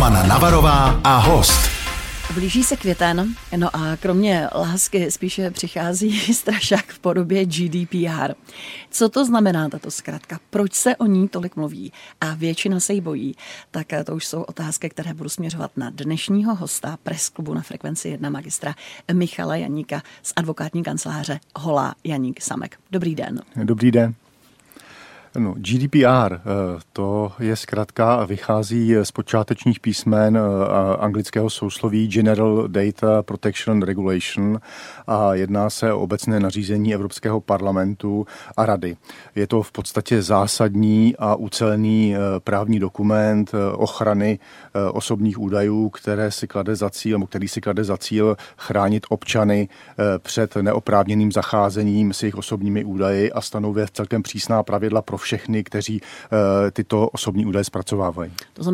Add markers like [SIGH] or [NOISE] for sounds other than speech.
Romana Navarová a host. Blíží se květen, no a kromě lásky spíše přichází [LAUGHS] strašák v podobě GDPR. Co to znamená tato zkratka? Proč se o ní tolik mluví a většina se jí bojí? Tak to už jsou otázky, které budu směřovat na dnešního hosta press klubu na frekvenci 1 magistra Michala Janíka z advokátní kanceláře Hola Janík Samek. Dobrý den. Dobrý den. No, GDPR, eh, to je zkrátka, vychází z počátečních písmen eh, anglického sousloví General Data Protection Regulation a jedná se o obecné nařízení Evropského parlamentu a rady. Je to v podstatě zásadní a ucelený eh, právní dokument ochrany osobních údajů, které si klade za cíl, který si klade za cíl chránit občany před neoprávněným zacházením s jejich osobními údaji a stanovuje celkem přísná pravidla pro všechny, kteří uh, tyto osobní údaje zpracovávají. To znamená,